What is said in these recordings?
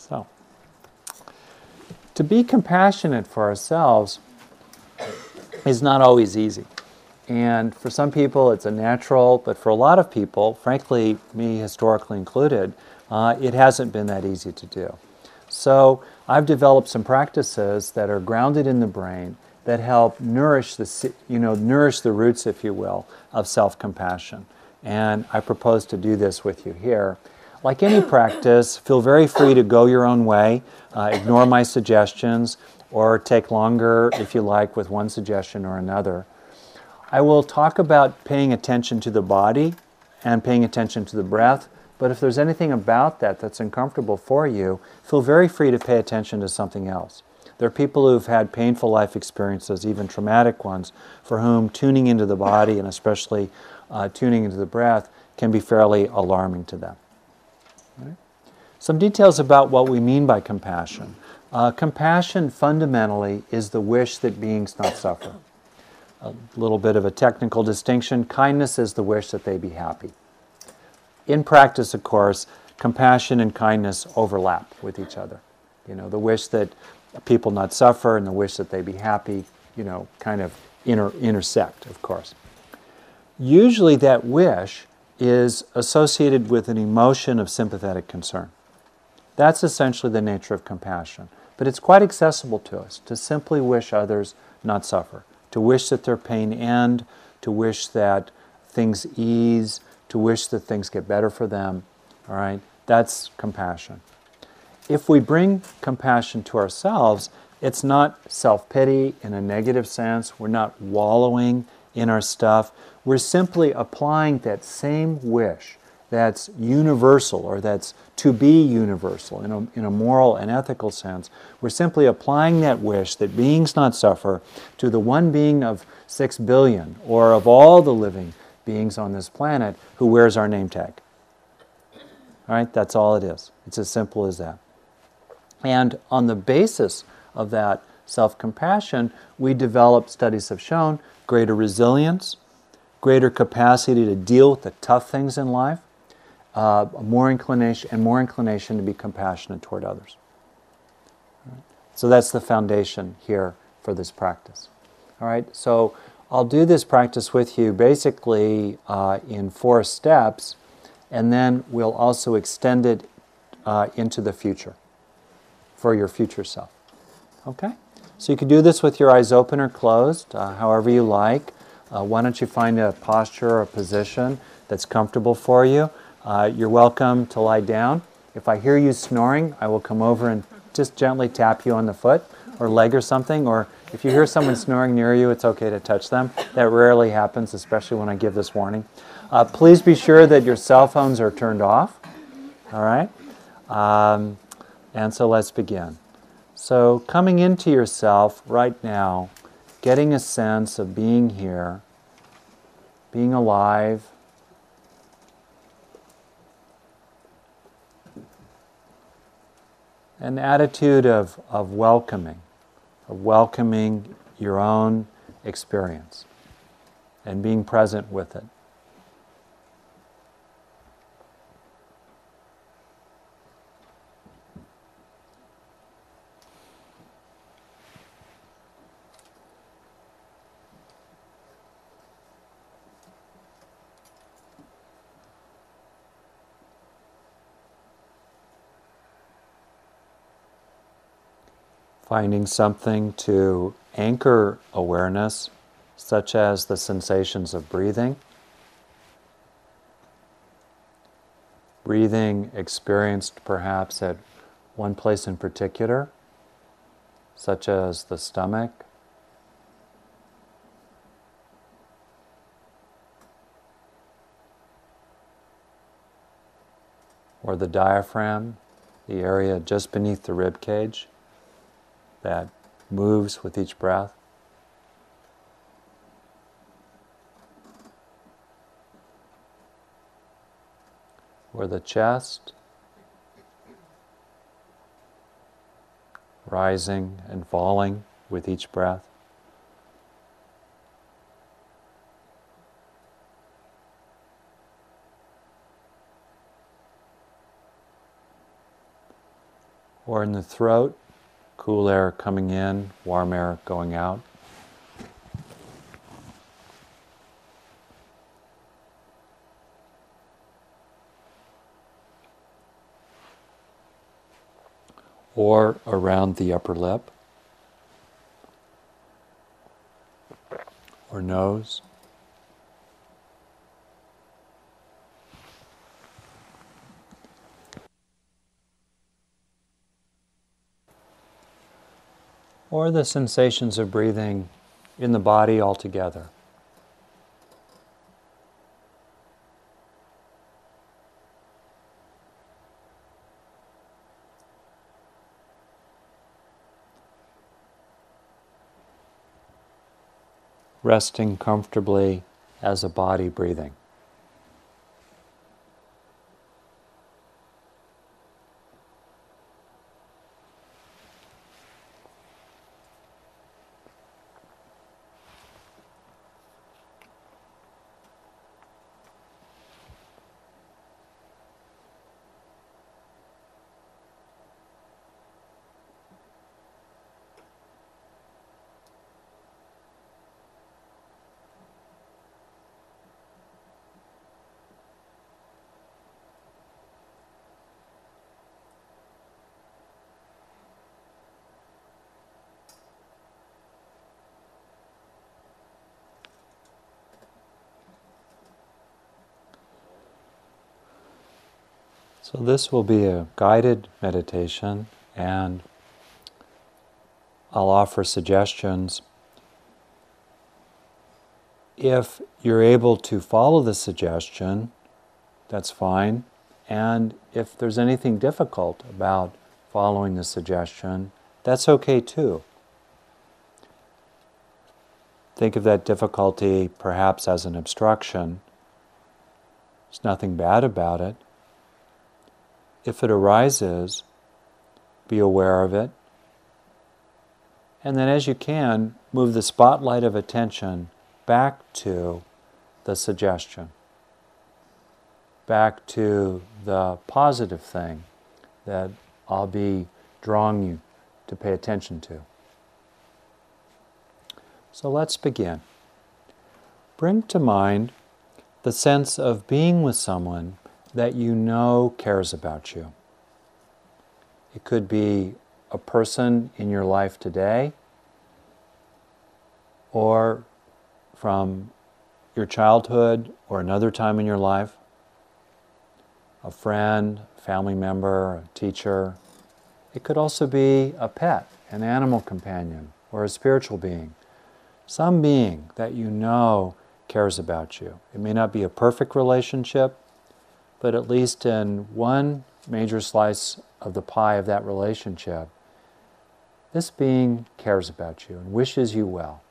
So, to be compassionate for ourselves is not always easy. And for some people, it's a natural, but for a lot of people, frankly, me historically included, uh, it hasn't been that easy to do. So I've developed some practices that are grounded in the brain that help nourish the, you know, nourish the roots, if you will, of self-compassion. And I propose to do this with you here. Like any practice, feel very free to go your own way, uh, ignore my suggestions, or take longer if you like with one suggestion or another. I will talk about paying attention to the body and paying attention to the breath, but if there's anything about that that's uncomfortable for you, feel very free to pay attention to something else. There are people who've had painful life experiences, even traumatic ones, for whom tuning into the body and especially uh, tuning into the breath can be fairly alarming to them. Some details about what we mean by compassion. Uh, compassion fundamentally is the wish that beings not suffer. A little bit of a technical distinction kindness is the wish that they be happy. In practice, of course, compassion and kindness overlap with each other. You know, the wish that people not suffer and the wish that they be happy, you know, kind of inter- intersect, of course. Usually that wish is associated with an emotion of sympathetic concern. That's essentially the nature of compassion. But it's quite accessible to us to simply wish others not suffer, to wish that their pain end, to wish that things ease, to wish that things get better for them. All right? That's compassion if we bring compassion to ourselves, it's not self pity in a negative sense. We're not wallowing in our stuff. We're simply applying that same wish that's universal or that's to be universal in a, in a moral and ethical sense. We're simply applying that wish that beings not suffer to the one being of six billion or of all the living beings on this planet who wears our name tag. All right, that's all it is. It's as simple as that. And on the basis of that self compassion, we develop, studies have shown, greater resilience, greater capacity to deal with the tough things in life, uh, more inclination, and more inclination to be compassionate toward others. So that's the foundation here for this practice. All right, so I'll do this practice with you basically uh, in four steps, and then we'll also extend it uh, into the future for your future self. Okay? So you can do this with your eyes open or closed, uh, however you like. Uh, why don't you find a posture or a position that's comfortable for you? Uh, you're welcome to lie down. If I hear you snoring, I will come over and just gently tap you on the foot or leg or something. Or if you hear someone snoring near you, it's okay to touch them. That rarely happens, especially when I give this warning. Uh, please be sure that your cell phones are turned off. All right? Um, and so let's begin. So, coming into yourself right now, getting a sense of being here, being alive. An attitude of, of welcoming, of welcoming your own experience and being present with it. Finding something to anchor awareness, such as the sensations of breathing. Breathing experienced perhaps at one place in particular, such as the stomach. Or the diaphragm, the area just beneath the rib cage that moves with each breath. Or the chest, rising and falling with each breath. or in the throat, cool air coming in, warm air going out. Or around the upper lip or nose. Or the sensations of breathing in the body altogether. Resting comfortably as a body breathing. So, this will be a guided meditation, and I'll offer suggestions. If you're able to follow the suggestion, that's fine. And if there's anything difficult about following the suggestion, that's okay too. Think of that difficulty perhaps as an obstruction. There's nothing bad about it if it arises, be aware of it. And then, as you can, move the spotlight of attention back to the suggestion, back to the positive thing that I'll be drawing you to pay attention to. So let's begin. Bring to mind the sense of being with someone that you know cares about you. It could be a person in your life today or from your childhood or another time in your life, a friend, family member, a teacher. It could also be a pet, an animal companion, or a spiritual being. Some being that you know cares about you. It may not be a perfect relationship, but at least in one major slice of the pie of that relationship, this being cares about you and wishes you well.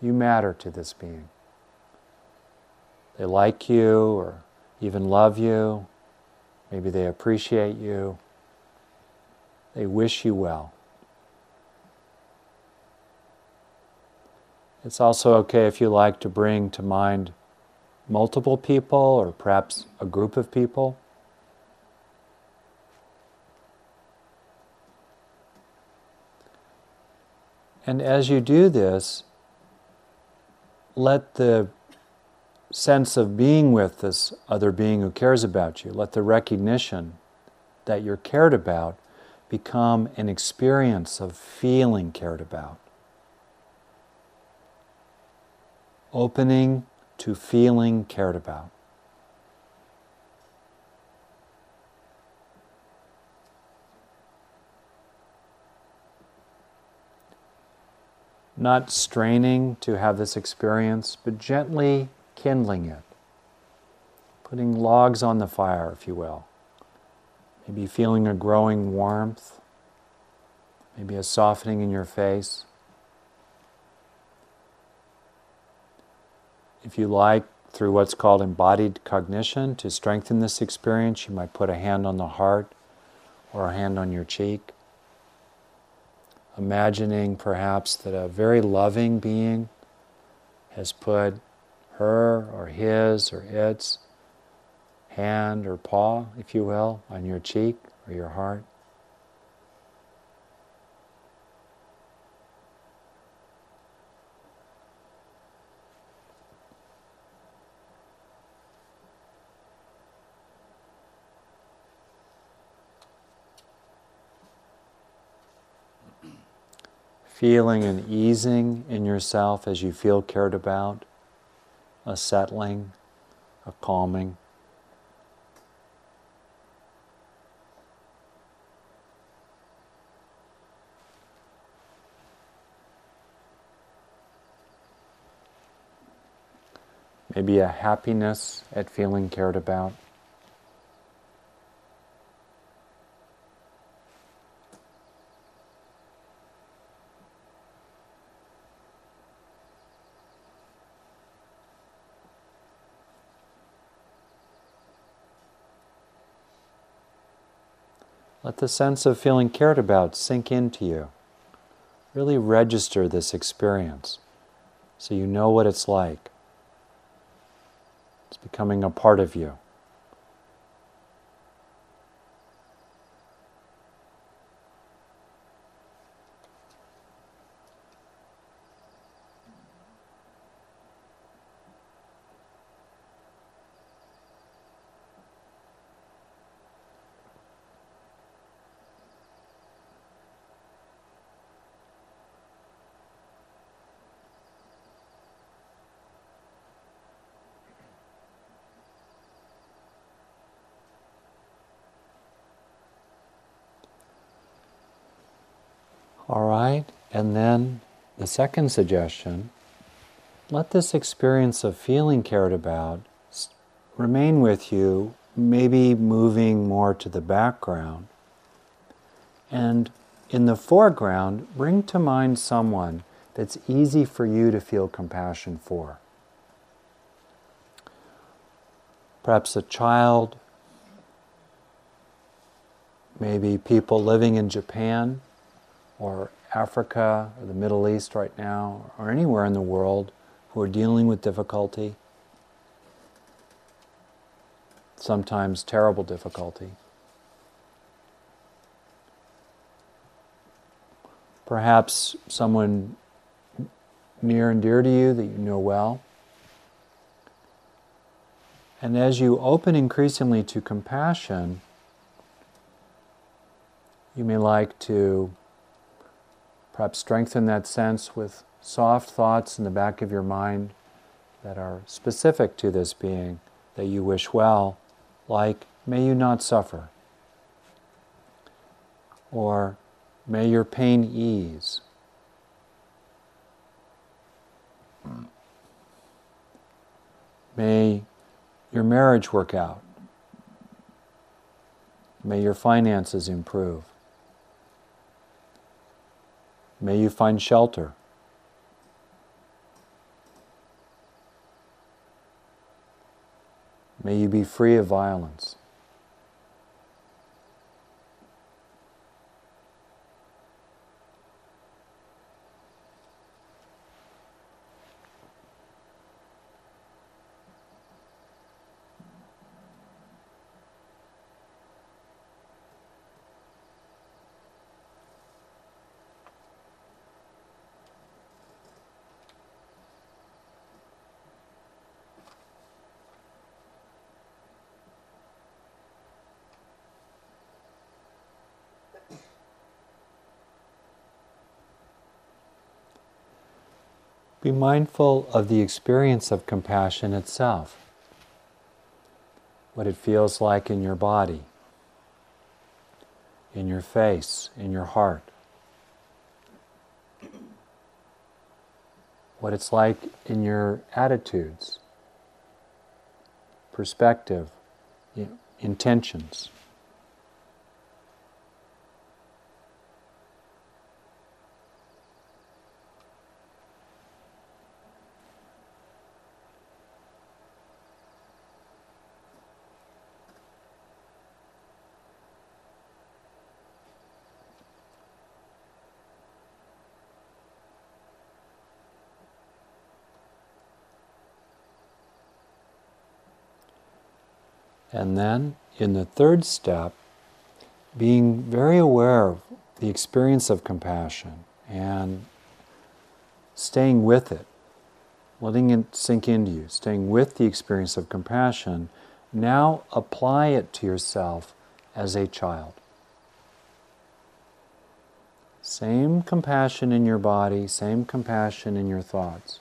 You matter to this being. They like you or even love you. Maybe they appreciate you. They wish you well. It's also okay if you like to bring to mind multiple people or perhaps a group of people. And as you do this, let the sense of being with this other being who cares about you, let the recognition that you're cared about become an experience of feeling cared about. Opening to feeling cared about. Not straining to have this experience, but gently kindling it. Putting logs on the fire, if you will. Maybe feeling a growing warmth, maybe a softening in your face. If you like, through what's called embodied cognition, to strengthen this experience, you might put a hand on the heart or a hand on your cheek. Imagining perhaps that a very loving being has put her or his or its hand or paw, if you will, on your cheek or your heart. Feeling an easing in yourself as you feel cared about, a settling, a calming. Maybe a happiness at feeling cared about. The sense of feeling cared about sink into you. Really register this experience so you know what it's like. It's becoming a part of you. All right, and then the second suggestion let this experience of feeling cared about remain with you, maybe moving more to the background. And in the foreground, bring to mind someone that's easy for you to feel compassion for. Perhaps a child, maybe people living in Japan or Africa or the Middle East right now, or anywhere in the world who are dealing with difficulty, sometimes terrible difficulty. Perhaps someone near and dear to you that you know well. And as you open increasingly to compassion, you may like to Perhaps strengthen that sense with soft thoughts in the back of your mind that are specific to this being that you wish well, like, may you not suffer, or may your pain ease. May your marriage work out. May your finances improve. May you find shelter. May you be free of violence. Be mindful of the experience of compassion itself, what it feels like in your body, in your face, in your heart, what it's like in your attitudes, perspective, intentions. And then in the third step, being very aware of the experience of compassion and staying with it, letting it sink into you, staying with the experience of compassion, now apply it to yourself as a child. Same compassion in your body, same compassion in your thoughts.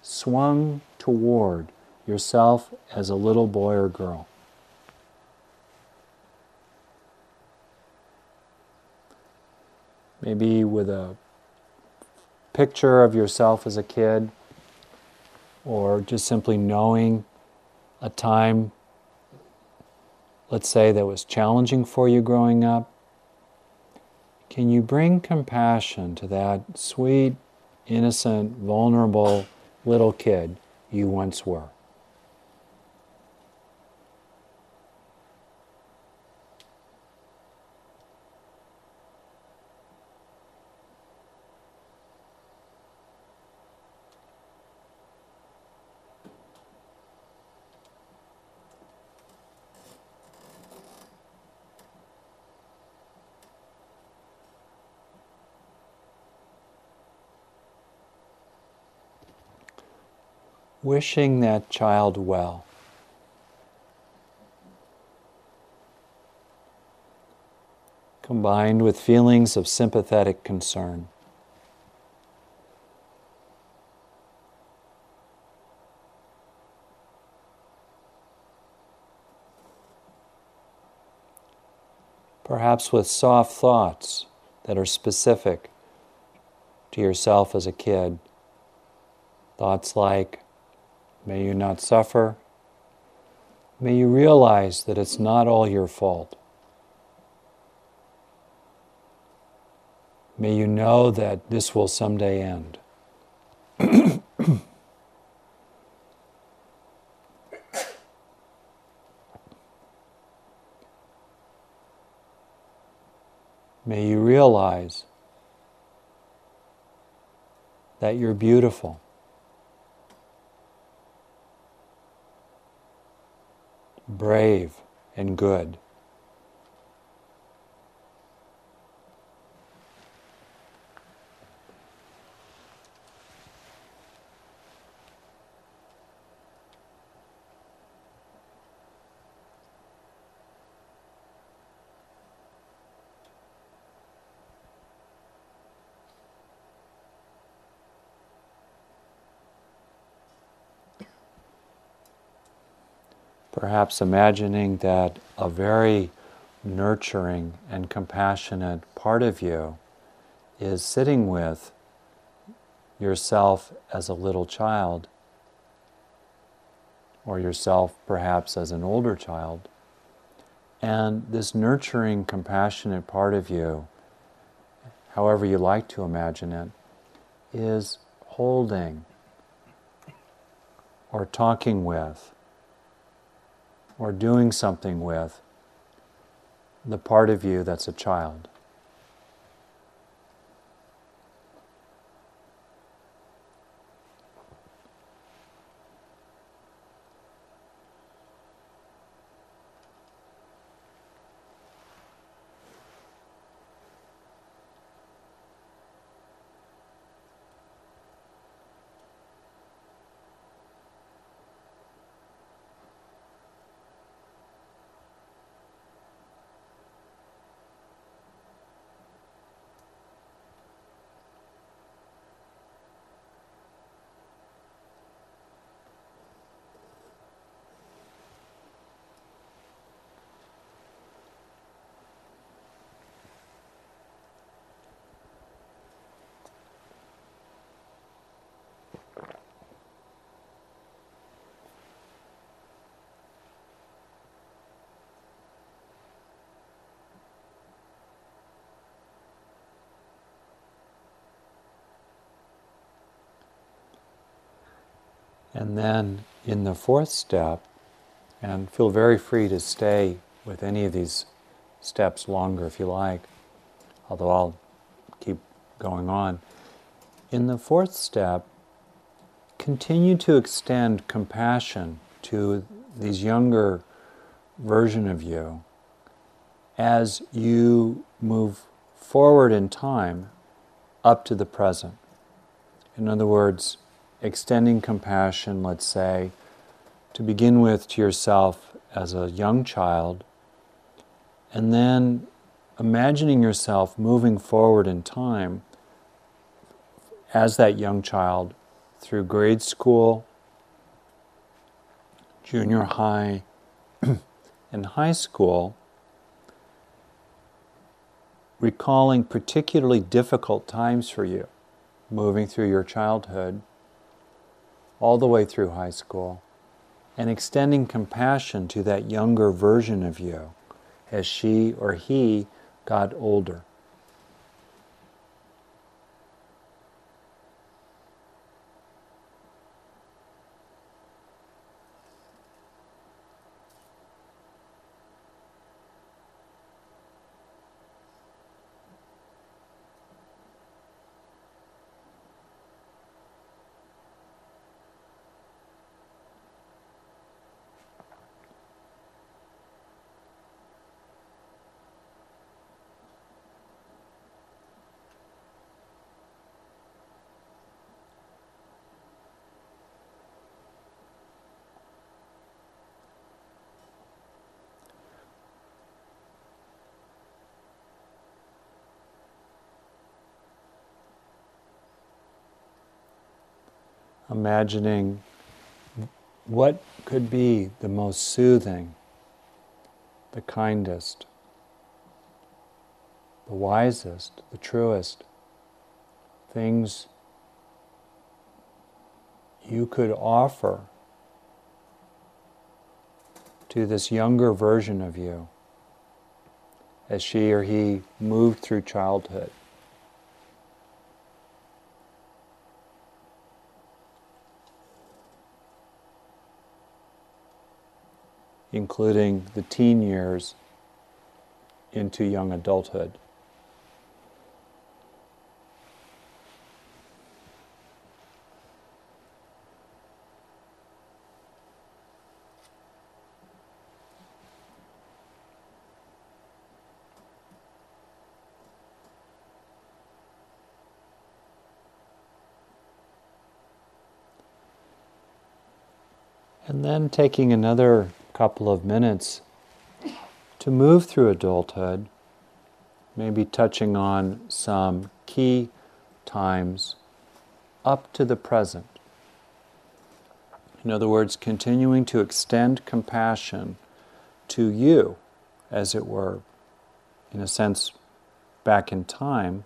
Swung toward yourself as a little boy or girl. Maybe with a picture of yourself as a kid, or just simply knowing a time, let's say, that was challenging for you growing up. Can you bring compassion to that sweet, innocent, vulnerable little kid you once were? Wishing that child well. Combined with feelings of sympathetic concern. Perhaps with soft thoughts that are specific to yourself as a kid. Thoughts like, May you not suffer. May you realize that it's not all your fault. May you know that this will someday end. May you realize that you're beautiful. Brave, and good. Perhaps imagining that a very nurturing and compassionate part of you is sitting with yourself as a little child, or yourself perhaps as an older child. And this nurturing, compassionate part of you, however you like to imagine it, is holding or talking with or doing something with the part of you that's a child. And then in the fourth step, and feel very free to stay with any of these steps longer if you like, although I'll keep going on. In the fourth step, continue to extend compassion to these younger version of you as you move forward in time up to the present. In other words, extending compassion, let's say, to begin with to yourself as a young child, and then imagining yourself moving forward in time as that young child through grade school, junior high, and high school, recalling particularly difficult times for you, moving through your childhood, all the way through high school, and extending compassion to that younger version of you as she or he got older. Imagining what could be the most soothing, the kindest, the wisest, the truest things you could offer to this younger version of you as she or he moved through childhood. Including the teen years into young adulthood. And then taking another couple of minutes to move through adulthood, maybe touching on some key times up to the present. In other words, continuing to extend compassion to you, as it were, in a sense, back in time,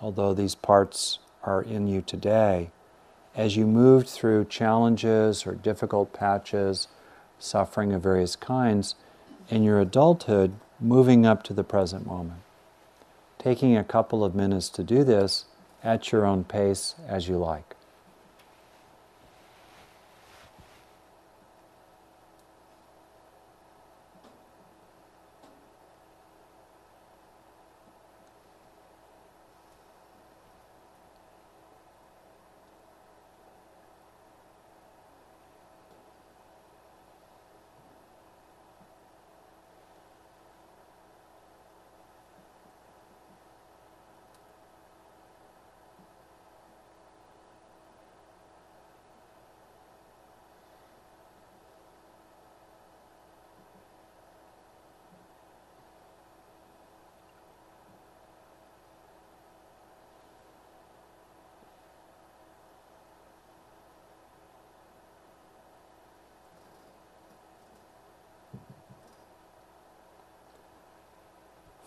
although these parts are in you today, as you moved through challenges or difficult patches suffering of various kinds in your adulthood, moving up to the present moment. Taking a couple of minutes to do this at your own pace as you like.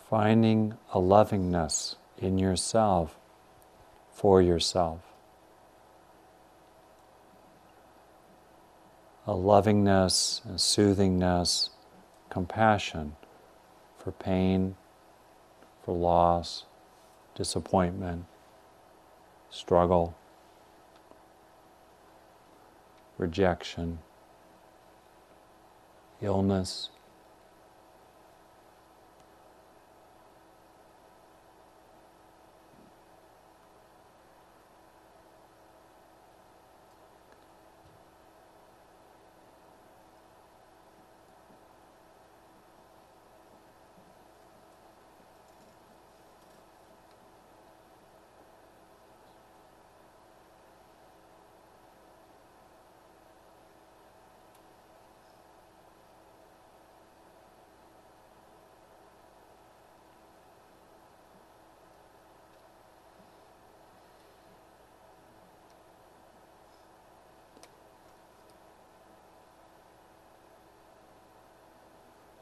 Finding a lovingness in yourself for yourself. A lovingness, a soothingness, compassion for pain, for loss, disappointment, struggle, rejection, illness,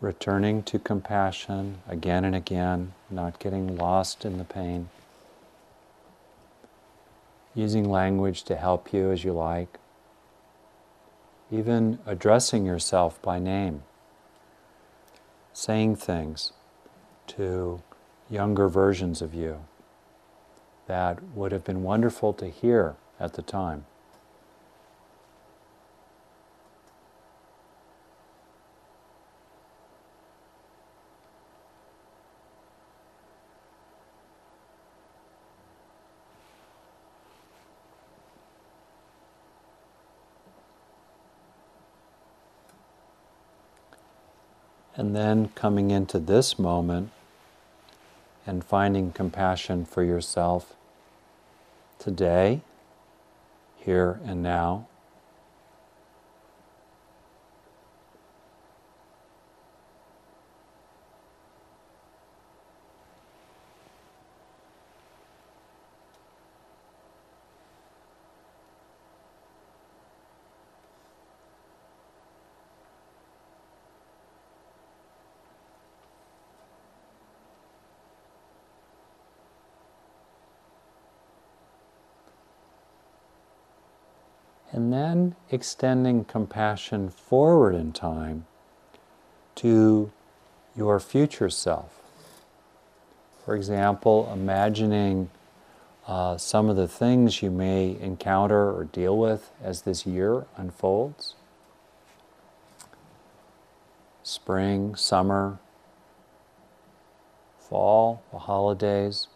returning to compassion again and again, not getting lost in the pain. Using language to help you as you like. Even addressing yourself by name. Saying things to younger versions of you that would have been wonderful to hear at the time. And then coming into this moment and finding compassion for yourself today, here and now. And then extending compassion forward in time to your future self. For example, imagining uh, some of the things you may encounter or deal with as this year unfolds spring, summer, fall, the holidays,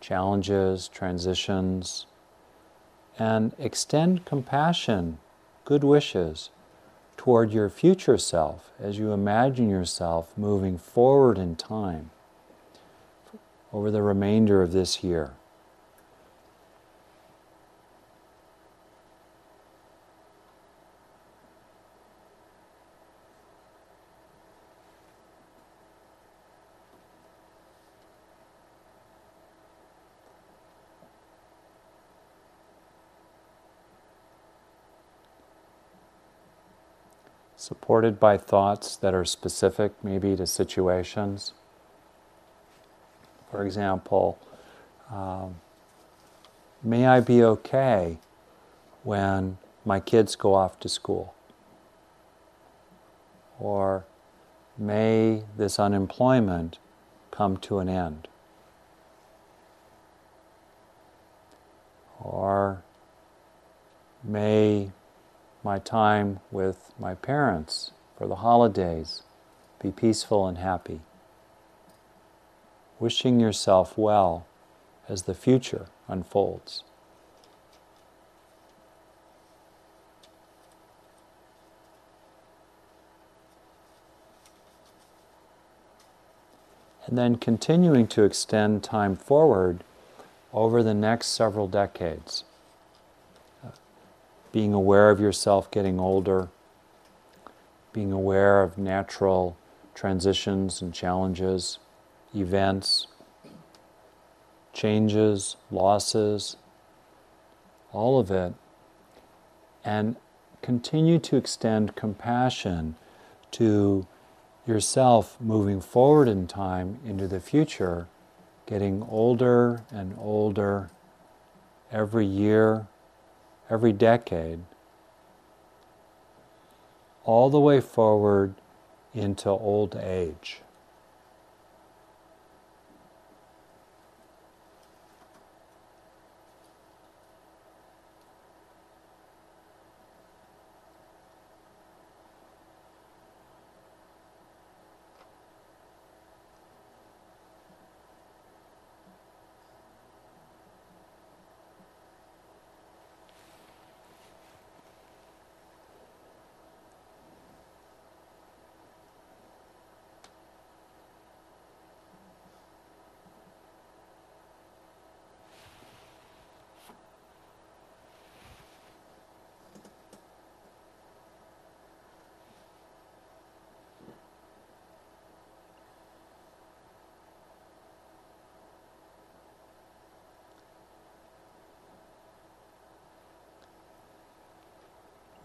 challenges, transitions and extend compassion, good wishes toward your future self as you imagine yourself moving forward in time over the remainder of this year. Supported by thoughts that are specific maybe to situations. For example, um, may I be okay when my kids go off to school? Or may this unemployment come to an end? Or may my time with my parents for the holidays be peaceful and happy. Wishing yourself well as the future unfolds. And then continuing to extend time forward over the next several decades being aware of yourself getting older, being aware of natural transitions and challenges, events, changes, losses, all of it, and continue to extend compassion to yourself moving forward in time into the future, getting older and older every year, every decade, all the way forward into old age.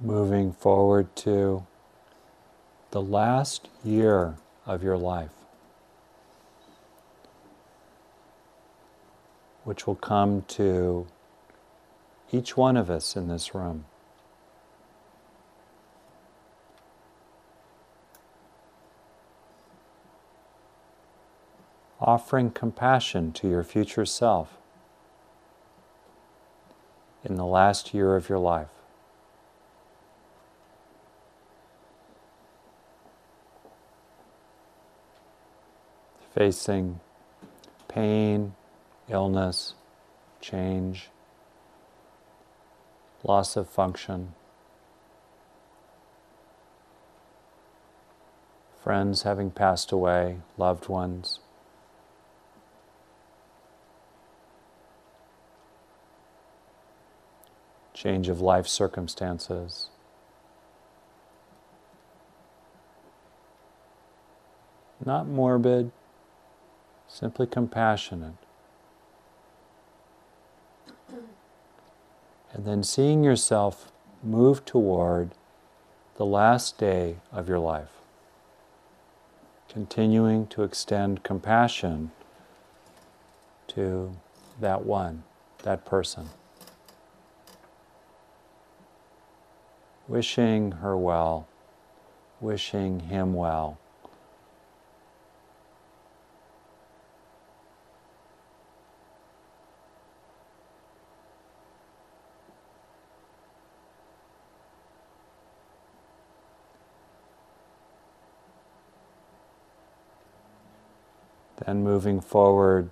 Moving forward to the last year of your life, which will come to each one of us in this room. Offering compassion to your future self in the last year of your life. Facing pain, illness, change, loss of function, friends having passed away, loved ones. change of life circumstances. Not morbid, simply compassionate. And then seeing yourself move toward the last day of your life. Continuing to extend compassion to that one, that person. wishing her well, wishing him well. Then moving forward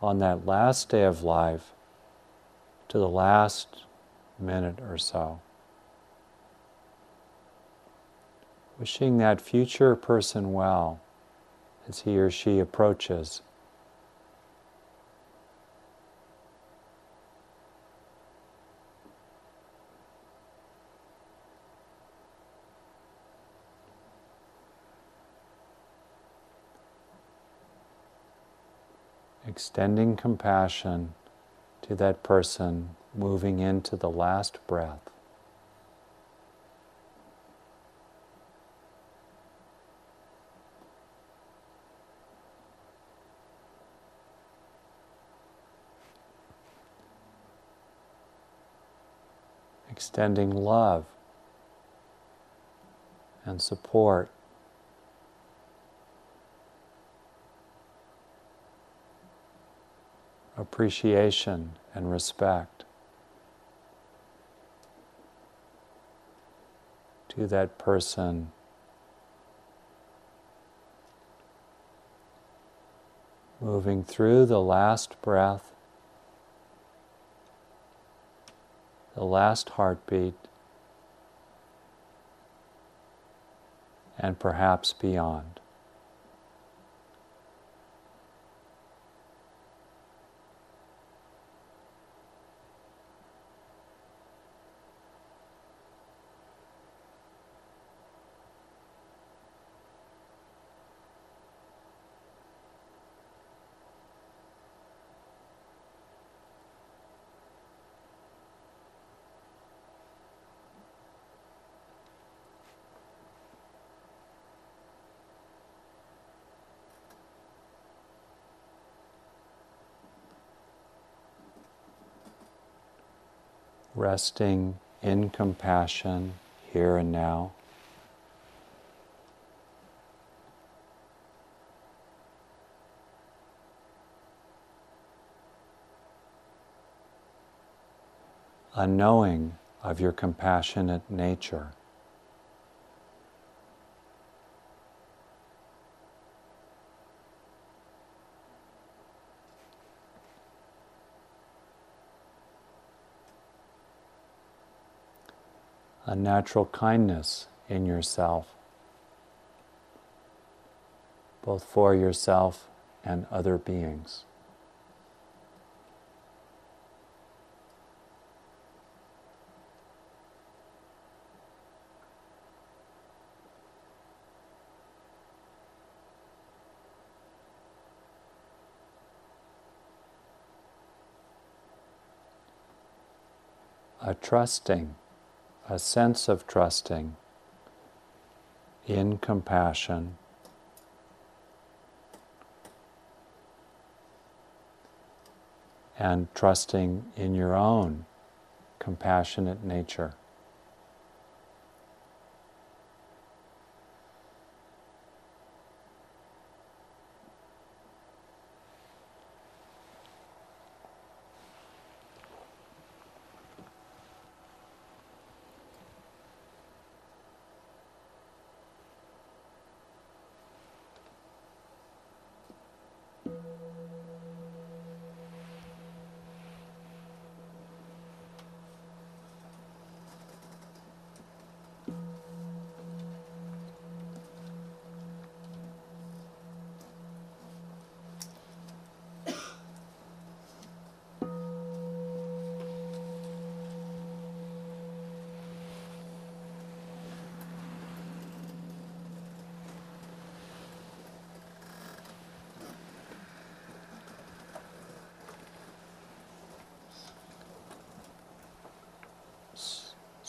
on that last day of life to the last minute or so. wishing that future person well as he or she approaches. Extending compassion to that person moving into the last breath. extending love and support. Appreciation and respect to that person. Moving through the last breath the last heartbeat, and perhaps beyond. Resting in compassion here and now. A knowing of your compassionate nature. A natural kindness in yourself, both for yourself and other beings. a trusting a sense of trusting in compassion. And trusting in your own compassionate nature.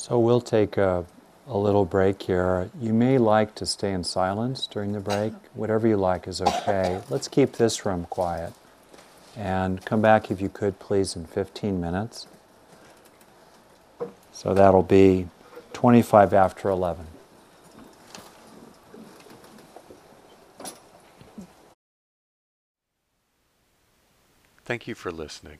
So we'll take a, a little break here. You may like to stay in silence during the break. Whatever you like is okay. Let's keep this room quiet. And come back if you could, please, in 15 minutes. So that'll be 25 after 11. Thank you for listening.